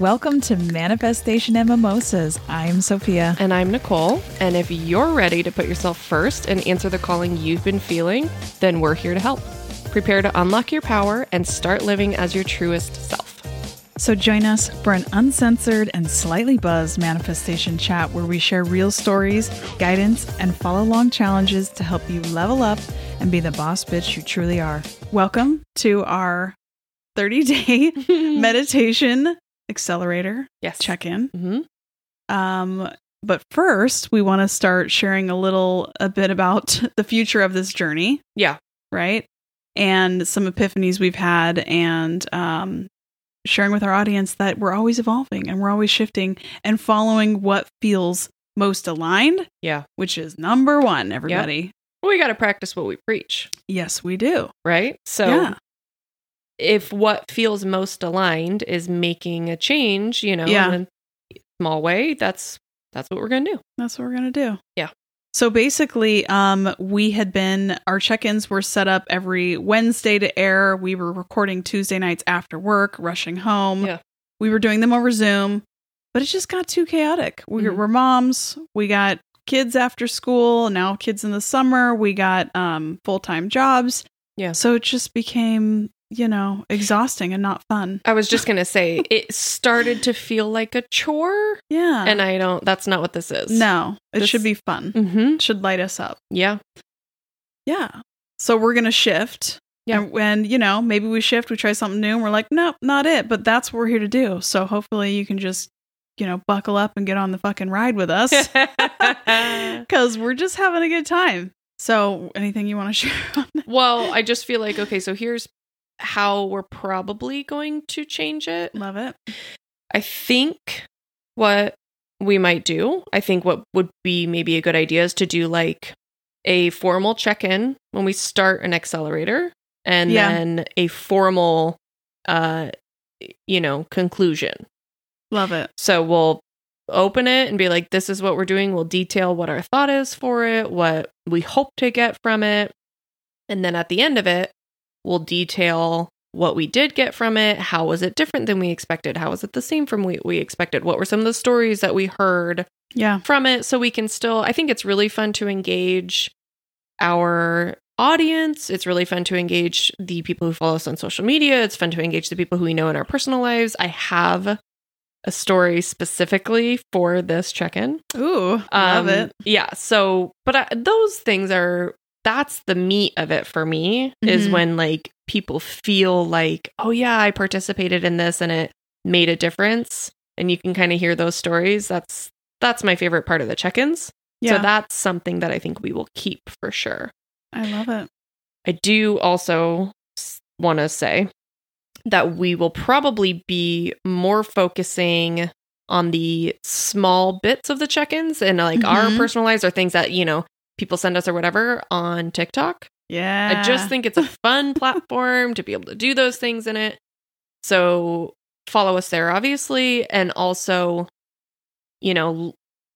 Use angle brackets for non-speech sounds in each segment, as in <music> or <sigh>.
Welcome to Manifestation and Mimosas. I'm Sophia. And I'm Nicole. And if you're ready to put yourself first and answer the calling you've been feeling, then we're here to help. Prepare to unlock your power and start living as your truest self. So join us for an uncensored and slightly buzzed manifestation chat where we share real stories, guidance, and follow along challenges to help you level up and be the boss bitch you truly are. Welcome to our 30 day <laughs> meditation accelerator Yes. check in. hmm Um, but first, we want to start sharing a little a bit about <laughs> the future of this journey, Yeah. right? And some epiphanies we've had, and um, sharing with our audience that we're always evolving and we're always shifting and following what feels most aligned, Yeah. which is number one, everybody. Well, we got to practice what we preach, Yes, we do. right? So yeah. If what feels most aligned is making a change, you know, Yeah. in a small way, that's that's what we're going to do. That's what we're gonna do. Yeah. So basically, um, we had been our check-ins were set up every Wednesday to air. We were recording Tuesday nights after work, rushing home. Yeah. We were doing them over Zoom, but it just got too chaotic. We Mhm. were moms. We got kids after school. Now kids in the summer. We got um, full-time jobs. Yeah. So it just became, you know, exhausting and not fun. I was just going to say it started to feel like a chore, Yeah. and I don't that's not what this is. no, it This- should be fun. Mhm. Should light us up. Yeah. Yeah. So we're going to shift. Yeah. And when, you know, maybe we shift, we try something new and we're like, nope, not it. But that's what we're here to do. So hopefully you can just, you know, buckle up and get on the fucking ride with us <laughs> because we're just having a good time. So anything you want to share well, I just feel like okay, so here's how we're probably going to change it. Love it. I think what we might do, I think what would be maybe a good idea is to do like a formal check in when we start an accelerator and Yeah. then a formal, uh, you know, conclusion. Love it. So we'll open it and be like, this is what we're doing. We'll detail what our thought is for it, what we hope to get from it. And then at the end of it, we'll detail what we did get from it. How was it different than we expected? How was it the same from what we expected? What were some of the stories that we heard Yeah. from it? So we can still, I think it's really fun to engage our audience. It's really fun to engage the people who follow us on social media. It's fun to engage the people who we know in our personal lives. I have a story specifically for this check in. Ooh, love Um, it. Yeah. So, but I, those things are that's the meat of it for me is Mhm. when like people feel like, oh yeah, I participated in this and it made a difference, and you can kind of hear those stories. That's that's my favorite part of the check-ins. Yeah. So that's something that I think we will keep for sure. I love it. I do also want to say that we will probably be more focusing on the small bits of the check-ins and like our Mhm. personal lives or things that, you know, people send us or whatever on TikTok. Yeah. I just think it's a <laughs> fun platform to be able to do those things in it. So follow us there, obviously, and also, you know,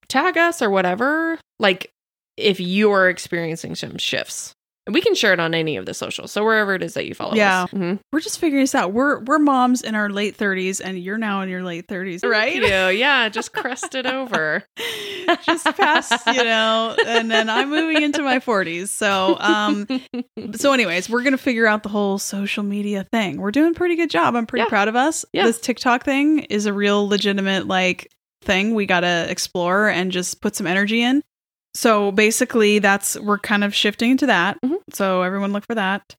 tag us or whatever. Like if you're experiencing some shifts, we can share it on any of the socials. So wherever it is that you follow Yeah. us. Mhm. we're just figuring this out. We're we're moms in our late 30s and you're now in your late 30s, right? You. Yeah, just <laughs> crest it over. <laughs> <laughs> just past, you know, and then I'm moving into my 40s. So, um, so anyways, we're gonna figure out the whole social media thing. We're doing a pretty good job. I'm pretty Yeah. proud of us. Yeah. This TikTok thing is a real legitimate like thing we gotta explore and just put some energy in. So basically, that's we're kind of shifting into that. Mhm. So everyone look for that.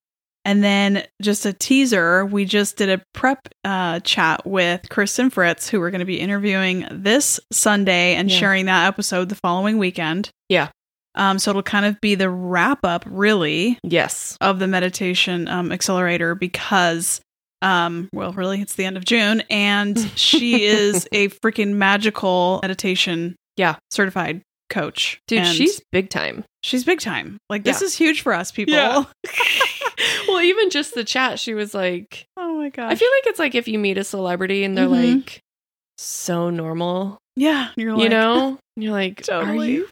And then just a teaser, we just did a prep uh, chat with Kristin Fritz, who we're going to be interviewing this Sunday and Yeah. sharing that episode the following weekend. Yeah. Um, so it'll kind of be the wrap up, really, yes. of the meditation um, accelerator because, um, well, really, it's the end of June, and she <laughs> is a freaking magical meditation, Yeah. certified coach, Dude, And she's big time. she's big time. Like this Yeah. is huge for us, people. Yeah. <laughs> <laughs> well, even just the chat, she was like, oh my god." I feel like it's like if you meet a celebrity and they're Mhm. like so normal, yeah, you're like, you know? <laughs> You're like, Totally. are you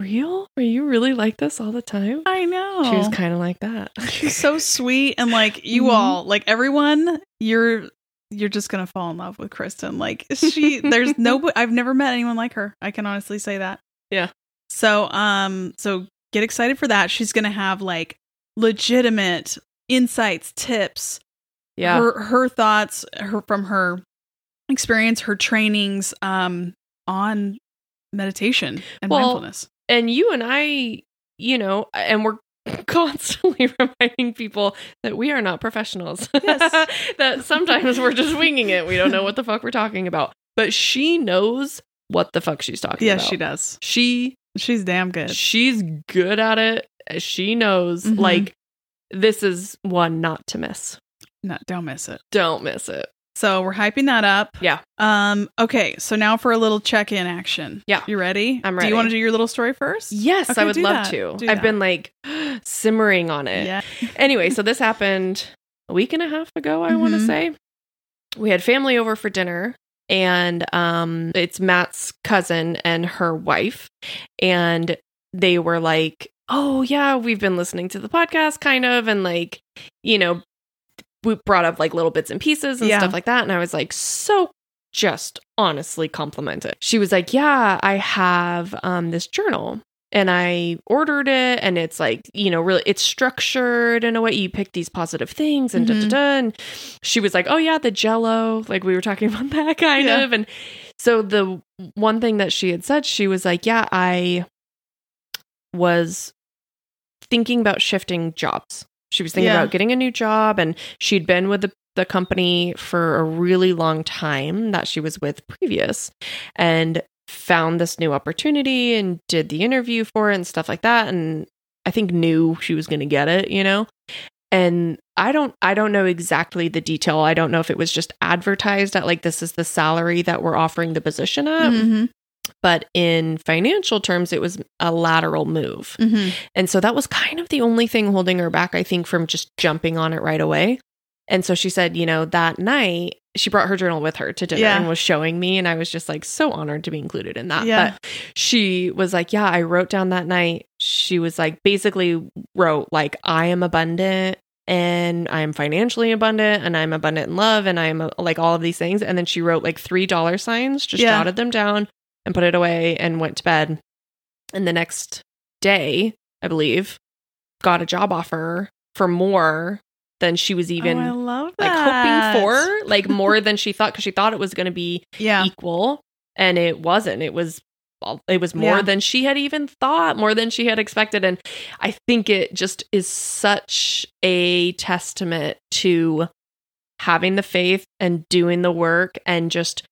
real? Are you really like this all the time? I know. She was kind of like that. She's so sweet and like you Mhm. all, like everyone, you're you're just gonna fall in love with Kristin. Like she, there's no, I've never met anyone like her. I can honestly say that. Yeah. So, um, so get excited for that. She's gonna have like legitimate insights, tips, Yeah. her her thoughts, her from her experience, her trainings, um, on meditation and Well, mindfulness. and you and I, you know, and we're <laughs> constantly <laughs> reminding people that we are not professionals. Yes. <laughs> that sometimes we're just winging it. We don't know what the fuck we're talking about. But she knows what the fuck she's talking Yes, about. she does. She She's damn good. she's good at it. She knows Mhm. like this is one not to miss. No, don't miss it. Don't miss it. So we're hyping that up. Yeah. Um. Okay. So now for a little check-in action. Yeah. You ready? I'm ready. Do you want to do your little story first? Yes, Okay, I would love that. to. Do I've that. been like <gasps> simmering on it. Yeah. <laughs> anyway, so this happened a week and a half ago, I want to say. We had family over for dinner and um it's Matt's cousin and her wife and they were like, "Oh yeah, we've been listening to the podcast kind of and like, you know, we brought up like little bits and pieces and Yeah. stuff like that." And I was like, "So just honestly complimented." She was like, "Yeah, I have um this journal and I ordered it and it's like, you know, really it's structured in a way you pick these positive things and da da Mhm. da. And she was like, Oh yeah, the jello. Like we were talking <laughs> about that kind Yeah. of. And so the one thing that she had said, she was like, Yeah, I was thinking about shifting jobs. She was thinking Yeah. about getting a new job and she'd been with the the company for a really long time that she was with previous and found this new opportunity and did the interview for it and stuff like that and I think knew she was going to get it, you know. And I don't I don't know exactly the detail. I don't know if it was just advertised at like this is the salary that we're offering the position at, Mhm. but in financial terms it was a lateral move. Mhm. And so that was kind of the only thing holding her back, I think, from just jumping on it right away. And so she said, you know, that night she brought her journal with her to dinner Yeah. and was showing me. And I was just like so honored to be included in that. Yeah. But she was like, yeah, I wrote down that night. She was like, basically wrote, like, I am abundant and I'm financially abundant and I'm abundant in love and I'm like all of these things. And then she wrote like three dollar signs, just Yeah. jotted them down and put it away and went to bed. And the next day, I believe, got a job offer for more than she was oh, even oh, I love that. Hoping for, <laughs> like more than she thought because she thought it was going to be Yeah. equal and it wasn't. It was it was more Yeah. than she had even thought, more than she had expected and I think it just is such a testament to having the faith and doing the work and just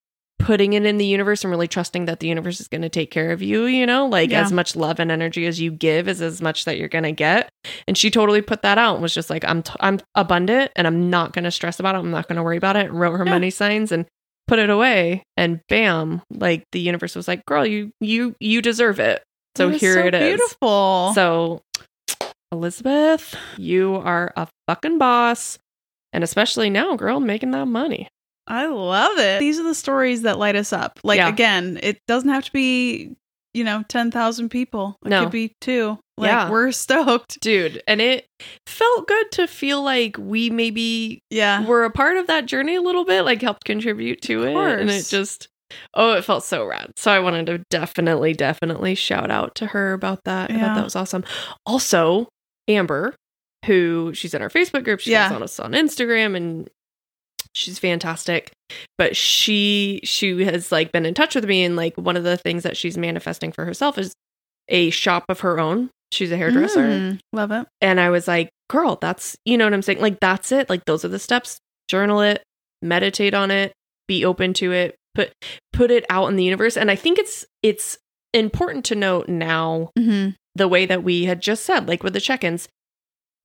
putting it in the universe and really trusting that the universe is going to take care of you, you know, like Yeah. as much love and energy as you give is as much that you're going to get. And she totally put that out and was just like I'm t- I'm abundant and I'm not going to stress about it. I'm not going to worry about it. And wrote her Yeah. money signs and put it away and bam, like the universe was like, "Girl, you you you deserve it." So is here so it is. Beautiful. So, Elizabeth, you are a fucking boss. And especially now, girl, making that money. I love it. These are the stories that light us up. Like Yeah. again, it doesn't have to be, you know, ten thousand people. It No. could be two. Like Yeah. we're <laughs> stoked. Dude, and it felt good to feel like we maybe Yeah. were a part of that journey a little bit, like helped contribute to Of it. And it just, oh, it felt so rad. So I wanted to definitely, definitely shout out to her about that. I Yeah. thought that was awesome. Also, Amber, who she's in our Facebook group, she's Yeah. on us on Instagram, and she's fantastic. But she she has like been in touch with me, and like one of the things that she's manifesting for herself is a shop of her own. She's a hairdresser. Mm, love it. And I was like, girl, that's, you know what I'm saying? Like, that's it. Like, those are the steps. Journal it, meditate on it, be open to it, put, put it out in the universe. And I think it's, it's important to note now hmm the way that we had just said, like with the check ins,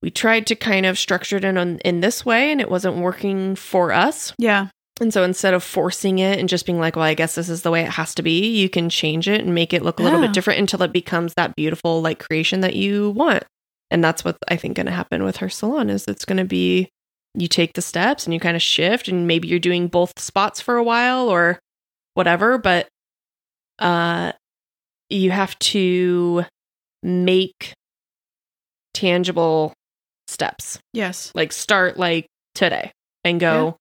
we tried to kind of structure it in, in this way and it wasn't working for us. Yeah. And so instead of forcing it and just being like, well, I guess this is the way it has to be, you can change it and make it look a little Yeah. bit different until it becomes that beautiful like creation that you want. And that's what I think going to happen with her salon is it's going to be you take the steps and you kind of shift and maybe you're doing both spots for a while or whatever, but uh you have to make tangible steps Yes. like start like today and go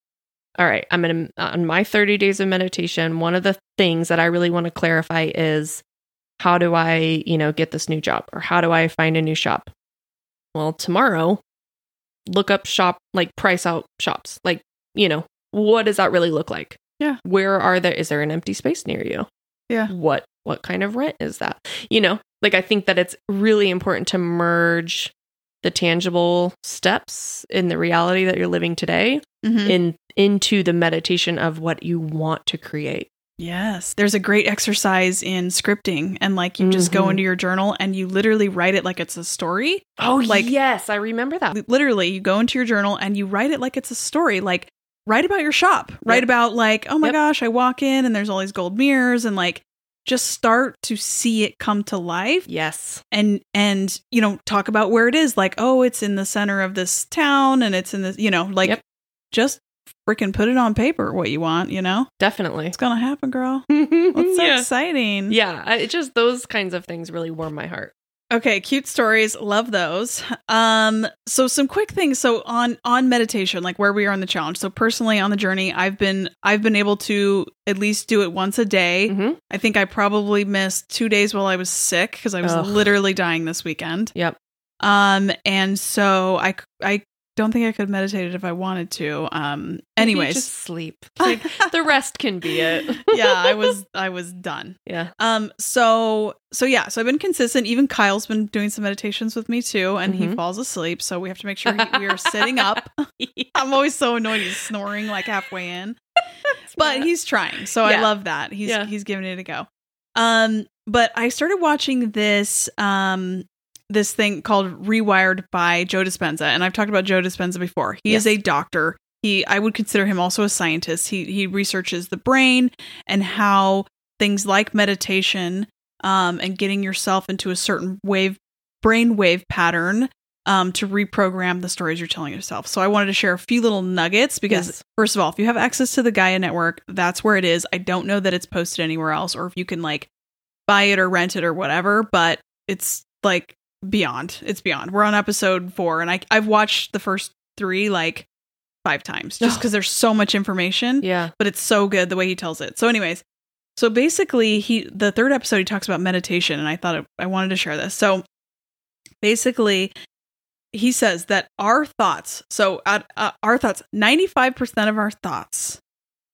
all right, I'm going to, on my 30 days of meditation, one of the things that I really want to clarify is how do I, you know, get this new job or how do I find a new shop? Well, tomorrow, look up shop, like price out shops. Like, you know, what does that really look like? Yeah. Where are there, is there an empty space near you? Yeah. What, what kind of rent is that? You know, like I think that it's really important to merge the tangible steps in the reality that you're living today Mhm. in into the meditation of what you want to create. Yes. There's a great exercise in scripting, and like you just go Mhm. into your journal and you literally write it like it's a story. Oh, Like- yes, I remember that. Literally, you go into your journal and you write it like it's a story. Like, write about your shop. Write Yep. about, like, oh my Yep. gosh, I walk in and there's all these gold mirrors, and like, just start to see it come to life Yes. and and you know talk about where it is like oh it's in the center of this town and it's in this you know like Yep. just freaking put it on paper what you want you know Definitely. it's gonna happen girl <laughs> that's so yeah. exciting yeah, I- it just those kinds of things really warm my heart. Okay cute stories love those um so some quick things so on on meditation like where we are on the challenge so personally on the journey i've been i've been able to at least do it once a day Mhm. i think i probably missed two days while i was sick because i was Ugh. literally dying this weekend Yep. Um, and so I, I don't think I could meditate it if I wanted to. Um, anyways, just sleep. <laughs> Like, the rest can be it. <laughs> yeah, I was, I was done. yeah. Um, so, so yeah, so I've been consistent. Even Kyle's been doing some meditations with me too, and he Mhm. falls asleep. So we have to make sure he, we are <laughs> sitting up. I'm always so annoyed he's snoring like halfway in, but he's trying. So I love that. He's, Yeah. he's giving it a go. Um, but I started watching this, um, this thing called Rewired by Joe Dispenza, and I've talked about Joe Dispenza before. He is a doctor. He, I would consider him also a scientist. He he researches the brain and how things like meditation, um, and getting yourself into a certain wave, brain wave pattern, um, to reprogram the stories you're telling yourself. So I wanted to share a few little nuggets because Yes. first of all, if you have access to the Gaia network, that's where it is. I don't know that it's posted anywhere else, or if you can like buy it or rent it or whatever, but it's like beyond. It's beyond. We're on episode four, and I I've watched the first three like five times just because there's so much information. Yeah. But it's so good the way he tells it. So, anyways, so basically, he the third episode he talks about meditation, and I thought it, I wanted to share this. So basically, he says that our thoughts. So uh, uh, our thoughts, ninety five percent of our thoughts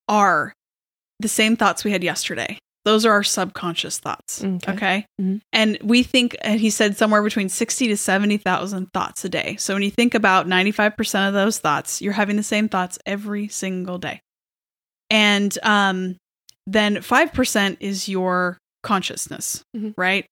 are the same thoughts we had yesterday. Those are our subconscious thoughts. Okay. Okay. Mhm. And we think, and he said somewhere between 60 to 70,000 thoughts a day. So when you think about 95% of those thoughts, you're having the same thoughts every single day. And um, then 5% is your consciousness, Mhm. right?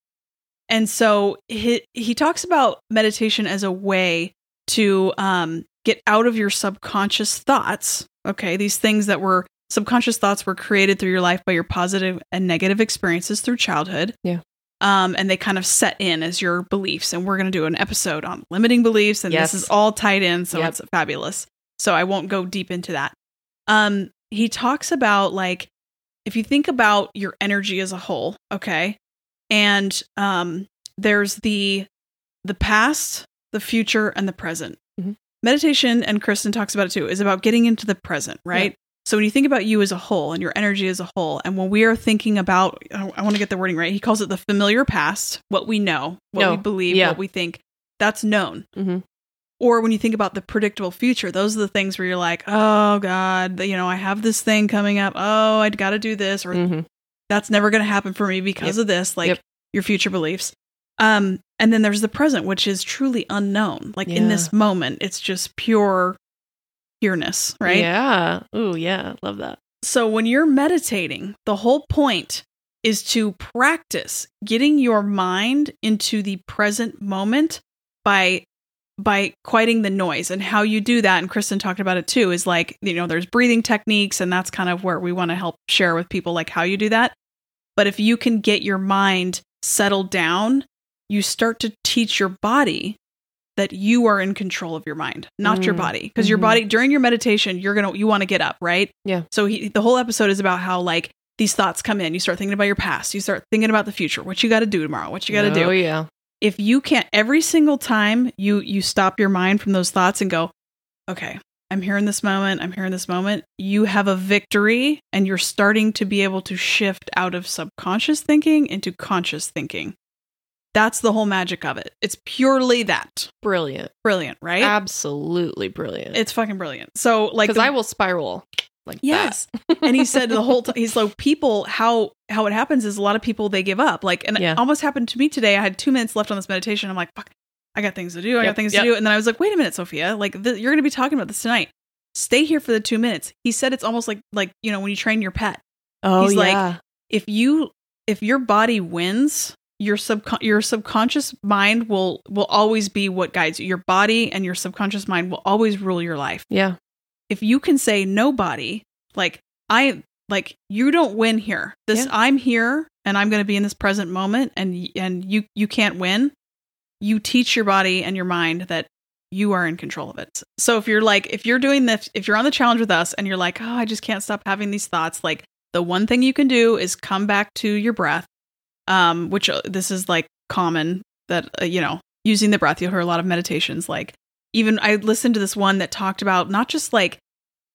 And so he, he talks about meditation as a way to um, get out of your subconscious thoughts. Okay. These things that were subconscious thoughts were created through your life by your positive and negative experiences through childhood. Yeah. Um, and they kind of set in as your beliefs. And we're going to do an episode on limiting beliefs. And Yes. this is all tied in. So Yep. it's fabulous. So I won't go deep into that. Um, he talks about like, if you think about your energy as a whole, okay, and um, there's the the past, the future, and the present. Mhm. Meditation, and Kristin talks about it too, is about getting into the present, right? So when you think about you as a whole and your energy as a whole, and when we are thinking about, I, want to get the wording right. He calls it the familiar past, what we know, what No. we believe, Yeah. what we think. That's known. Mhm. Or when you think about the predictable future, those are the things where you're like, oh God, you know, I have this thing coming up. Oh, I got to do this, or Mhm. that's never going to happen for me because Yep. of this like Yep. your future beliefs um and then there's the present which is truly unknown like in this moment it's just pure right Yeah. Ooh, yeah. Love that. so when you're meditating the whole point is to practice getting your mind into the present moment by by quieting the noise and how you do that and kristin talked about it too is like you know there's breathing techniques and that's kind of where we want to help share with people like how you do that but if you can get your mind settled down you start to teach your body that you are in control of your mind not your Mm, body because your mhm. body during your meditation you're gonna you want to get up right Yeah. so he, the whole episode is about how like these thoughts come in you start thinking about your past you start thinking about the future what you got to do tomorrow what you got to do Oh, yeah. if you can't every single time you you stop your mind from those thoughts and go okay I'm here in this moment, I'm here in this moment, you have a victory and you're starting to be able to shift out of subconscious thinking into conscious thinking. That's the whole magic of it. It's purely that. Brilliant. Brilliant, right? Absolutely brilliant. it's fucking brilliant. So like because I will spiral like Yes. and he said the whole time he's like people how how it happens is a lot of people they give up like and Yeah. it almost happened to me today i had two minutes left on this meditation i'm like fuck i got things to do i got things yep. to do and then i was like wait a minute sophia like th- you're gonna be talking about this tonight stay here for the two minutes he said it's almost like like you know when you train your pet. Oh He's like, yeah. if you if your body wins your subcon- your subconscious mind will will always be what guides you. Your body and your subconscious mind will always rule your life. Yeah. if you can say nobody like i like you don't win here. This Yeah. i'm here and i'm going to be in this present moment and and you you can't win. You teach your body and your mind that you are in control of it. So if you're like if you're doing this if you're on the challenge with us and you're like oh i just can't stop having these thoughts like the one thing you can do is come back to your breath um which uh, this is like common that uh, you know using the breath you'll hear a lot of meditations like even i listened to this one that talked about not just like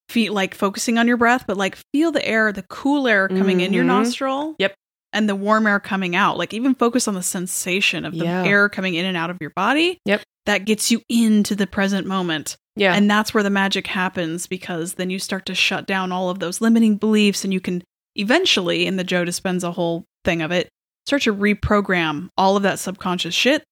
feel like focusing on your breath but like feel the air the cool air coming in your Mhm. nostril Yep. and the warm air coming out like even focus on the sensation of the Yeah. air coming in and out of your body Yep. that gets you into the present moment Yeah. and that's where the magic happens because then you start to shut down all of those limiting beliefs and you can eventually, and the Joe Dispenza whole thing of it, start to reprogram all of that subconscious shit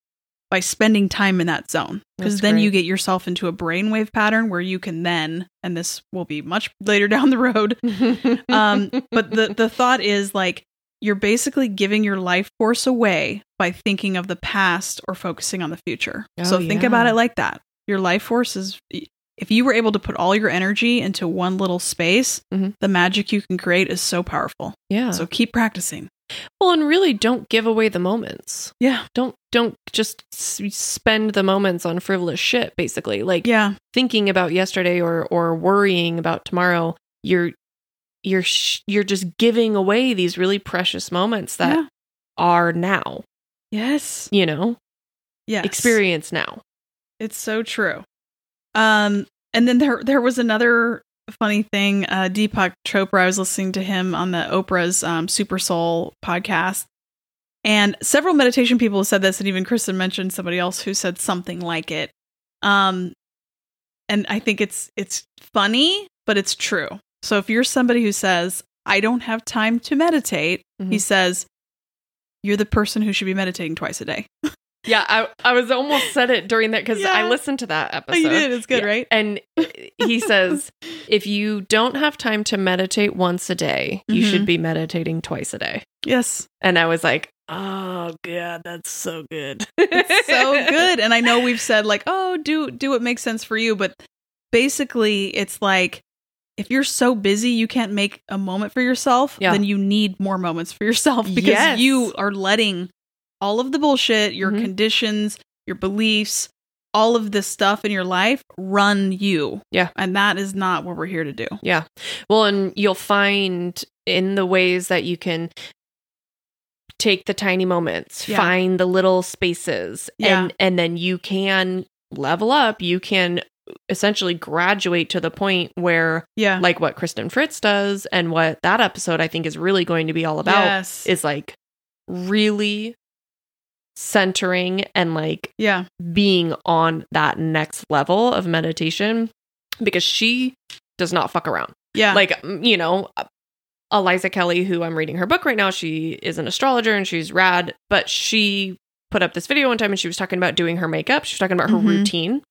by spending time in that zone. Because then you get yourself into a brainwave pattern where you can then, and this will be much later <laughs> down the road. <laughs> Um, but the, the thought is like, you're basically giving your life force away by thinking of the past or focusing on the future. so Oh, think yeah. about it like that. Your life force is if you were able to put all your energy into one little space, Mhm. the magic you can create is so powerful. yeah. So keep practicing. Well, and really don't give away the moments. Yeah. Don't don't just s- spend the moments on frivolous shit basically. Like Yeah. thinking about yesterday or or worrying about tomorrow, you're you're sh- you're just giving away these really precious moments that yeah. are now, Yes. you know? Yes. Experience now. It's so true. Um, and then there there was another funny thing. Uh, Deepak Chopra. I was listening to him on the Oprah's um, Super Soul podcast, and several meditation people said this, and even Kristin mentioned somebody else who said something like it. Um, and I think it's it's funny, but it's true. So if you're somebody who says I don't have time to meditate, he Mhm. says you're the person who should be meditating twice a day. <laughs> Yeah, I I was almost said it during that cuz Yeah. I listened to that episode. you did. It's good, Yeah. right? And he <laughs> says if you don't have time to meditate once a day, you Mhm. should be meditating twice a day. Yes. And I was like, "Oh god, that's so good." it's so <laughs> good and i know we've said like oh do do what makes sense for you but basically it's like if you're so busy you can't make a moment for yourself Yeah. then you need more moments for yourself because Yes. you are letting all of the bullshit your Mhm. conditions your beliefs all of this stuff in your life run you Yeah. and that is not what we're here to do Yeah. Well, and you'll find in the ways that you can take the tiny moments, Yeah. find the little spaces, Yeah. and and then you can level up. You can essentially graduate to the point where yeah like what Kristin Fritz does and what that episode I think is really going to be all about yes is like really centering and like yeah being on that next level of meditation because she does not fuck around. yeah Like, you know, Aliza Kelly, who I'm reading her book right now, she is an astrologer and she's rad, but she put up this video one time and she was talking about doing her makeup. She was talking about her Mhm. routine.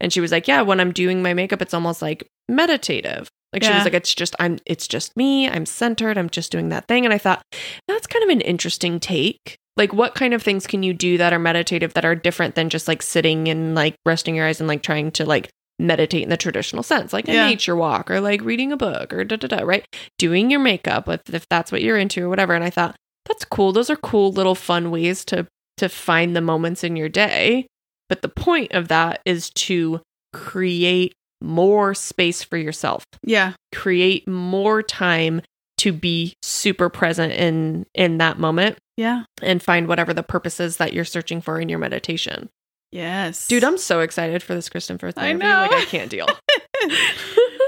And she was like, Yeah, when I'm doing my makeup, it's almost like meditative. Like she was like, It's just I'm it's just me. I'm centered. I'm just doing that thing. And I thought, that's kind of an interesting take. Like, what kind of things can you do that are meditative that are different than just like sitting and like resting your eyes and like trying to like meditate in the traditional sense, like a Yeah. nature walk or like reading a book or da da da, right? Doing your makeup if, if that's what you're into or whatever. And I thought, that's cool. Those are cool little fun ways to to find the moments in your day. But the point of that is to create more space for yourself yeah create more time to be super present in in that moment yeah and find whatever the purpose is that you're searching for in your meditation. yes Dude, I'm so excited for this Kristin Fritz I interview. know. Like I can't deal. <laughs>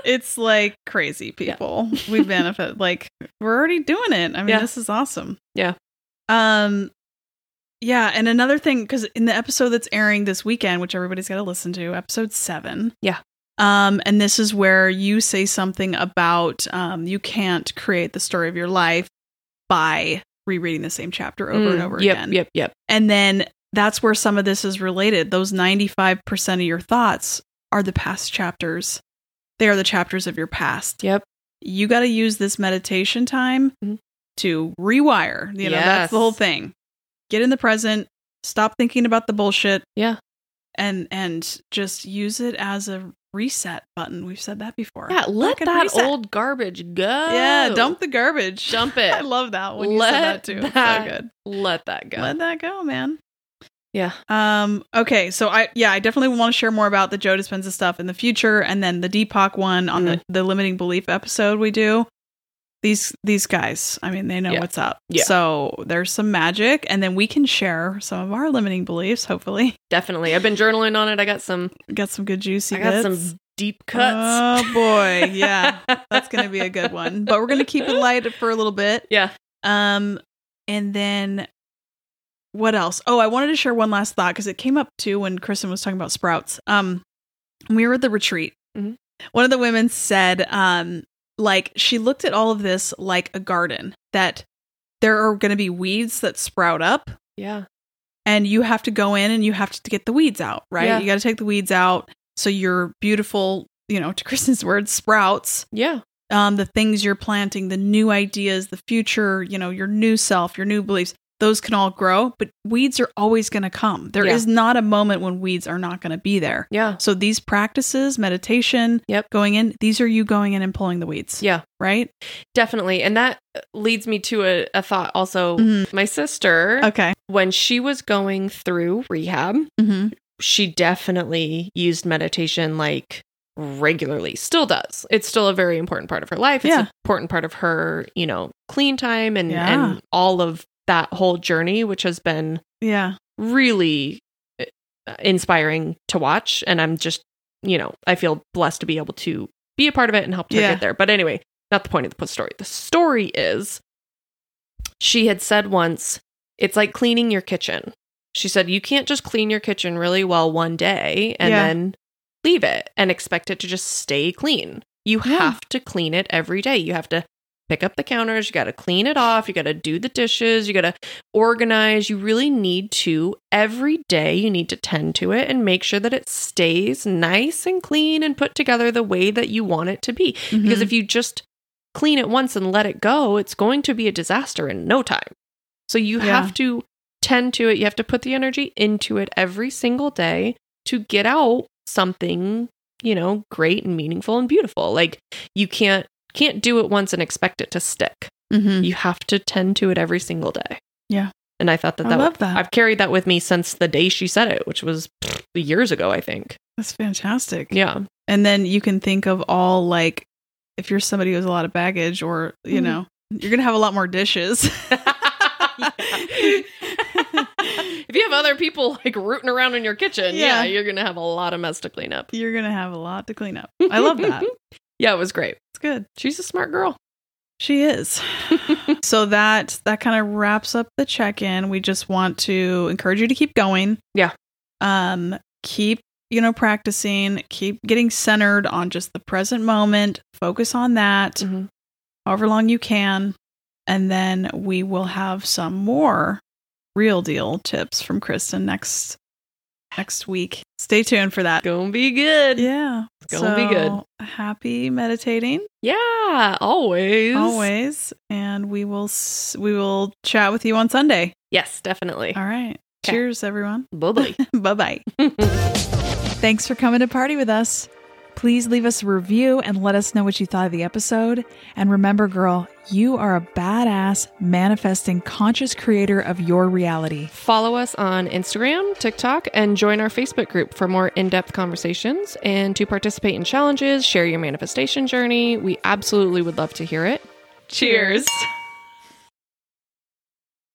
it's like crazy <laughs> people. We benefit. Like we're already doing it. I mean, Yeah. this is awesome. Yeah. Um yeah, and another thing cuz in the episode that's airing this weekend, which everybody's got to listen to, episode 7. Yeah. Um and this is where you say something about um you can't create the story of your life by rereading the same chapter over and Mm, over yep, again. Yep, yep. And then that's where some of this is related. Those 95% of your thoughts are the past chapters. They are the chapters of your past. Yep. You got to use this meditation time Mhm. to rewire. You know, that's the whole thing. Get in the present, stop thinking about the bullshit Yeah. and and just use it as a reset button. We've said that before. Yeah, let that reset. old garbage go. Yeah, dump the garbage. Dump <laughs> it. I love that when you said that too. That so good. Let that go. Let that go, man. yeah. Um. Okay. So I yeah I definitely want to share more about the Joe Dispenza stuff in the future, and then the Deepak one on Mm-hmm. the the limiting belief episode we do. These these guys, I mean, they know Yeah. what's up. Yeah. So there's some magic, and then we can share some of our limiting beliefs. Hopefully, Definitely. I've been journaling on it. I got some got some good juicy. I got bits. some deep cuts. Oh boy, <laughs> yeah, that's gonna be a good one. But we're gonna keep it light for a little bit. Yeah. Um, and then what else? Oh, I wanted to share one last thought because it came up too when Kristin was talking about sprouts. Um, we were at the retreat. Mhm. One of the women said, um, like she looked at all of this like a garden that there are going to be weeds that sprout up Yeah. and you have to go in and you have to get the weeds out, right? Yeah. You got to take the weeds out so your beautiful, you know, <laughs> to Kristin's words, sprouts Yeah. um, the things you're planting, the new ideas, the future, you know, your new self, your new beliefs, those can all grow, but weeds are always going to come. There is Yeah. not a moment when weeds are not going to be there. Yeah. So these practices, meditation, Yep. going in, these are you going in and pulling the weeds, Yeah. right? Definitely. And that leads me to a, a thought also. Mhm. My sister, Okay. when she was going through rehab, Mm-hmm. she definitely used meditation like regularly still does it's still a very important part of her life it's Yeah. an important part of her you know clean time and Yeah. and all of that whole journey which has been Yeah. really uh, inspiring to watch and i'm just you know i feel blessed to be able to be a part of it and help her Yeah. get there but anyway not the point of the story the story is she had said once it's like cleaning your kitchen she said you can't just clean your kitchen really well one day and Yeah. then leave it and expect it to just stay clean you Yeah. have to clean it every day you have to pick up the counters you got to clean it off you got to do the dishes you got to organize. You really need to, every day, you need to tend to it and make sure that it stays nice and clean and put together the way that you want it to be. Mm-hmm. Because if you just clean it once and let it go, it's going to be a disaster in no time. So you Yeah. have to tend to it. You have to put the energy into it every single day to get out something, you know, great and meaningful and beautiful. Like you can't can't do it once and expect it to stick Mhm. you have to tend to it every single day. Yeah. And I thought that I that, love that. I've carried that with me since the day she said it, which was years ago, I think. That's fantastic. Yeah. And then you can think of all like, if you're somebody who has a lot of baggage or, you Mhm. know, you're going to have a lot more dishes. <laughs> <laughs> if you have other people like rooting around in your kitchen, Yeah. yeah, you're going to have a lot of mess to clean up. you're going to have a lot to clean up. I love that. <laughs> yeah, it was great. It's good. She's a smart girl. She is. <laughs> so that that kind of wraps up the check-in. We just want to encourage you to keep going. Yeah. Um keep, you know, practicing, keep getting centered on just the present moment. Focus on that Mhm. however long you can, and then we will have some more real deal tips from Kristin next next week. Stay tuned for that. Gonna be good. Yeah. It's gonna be good. Happy meditating Yeah, always. always and we will we will chat with you on sunday Yes, definitely. all right 'Kay. cheers everyone Bye <laughs> bye-bye bye. <laughs> thanks for coming to party with us please leave us a review and let us know what you thought of the episode and remember girl you are a badass manifesting conscious creator of your reality Follow us on Instagram, TikTok, and join our Facebook group for more in depth conversations and to participate in challenges, share your manifestation journey. We absolutely would love to hear it. Cheers.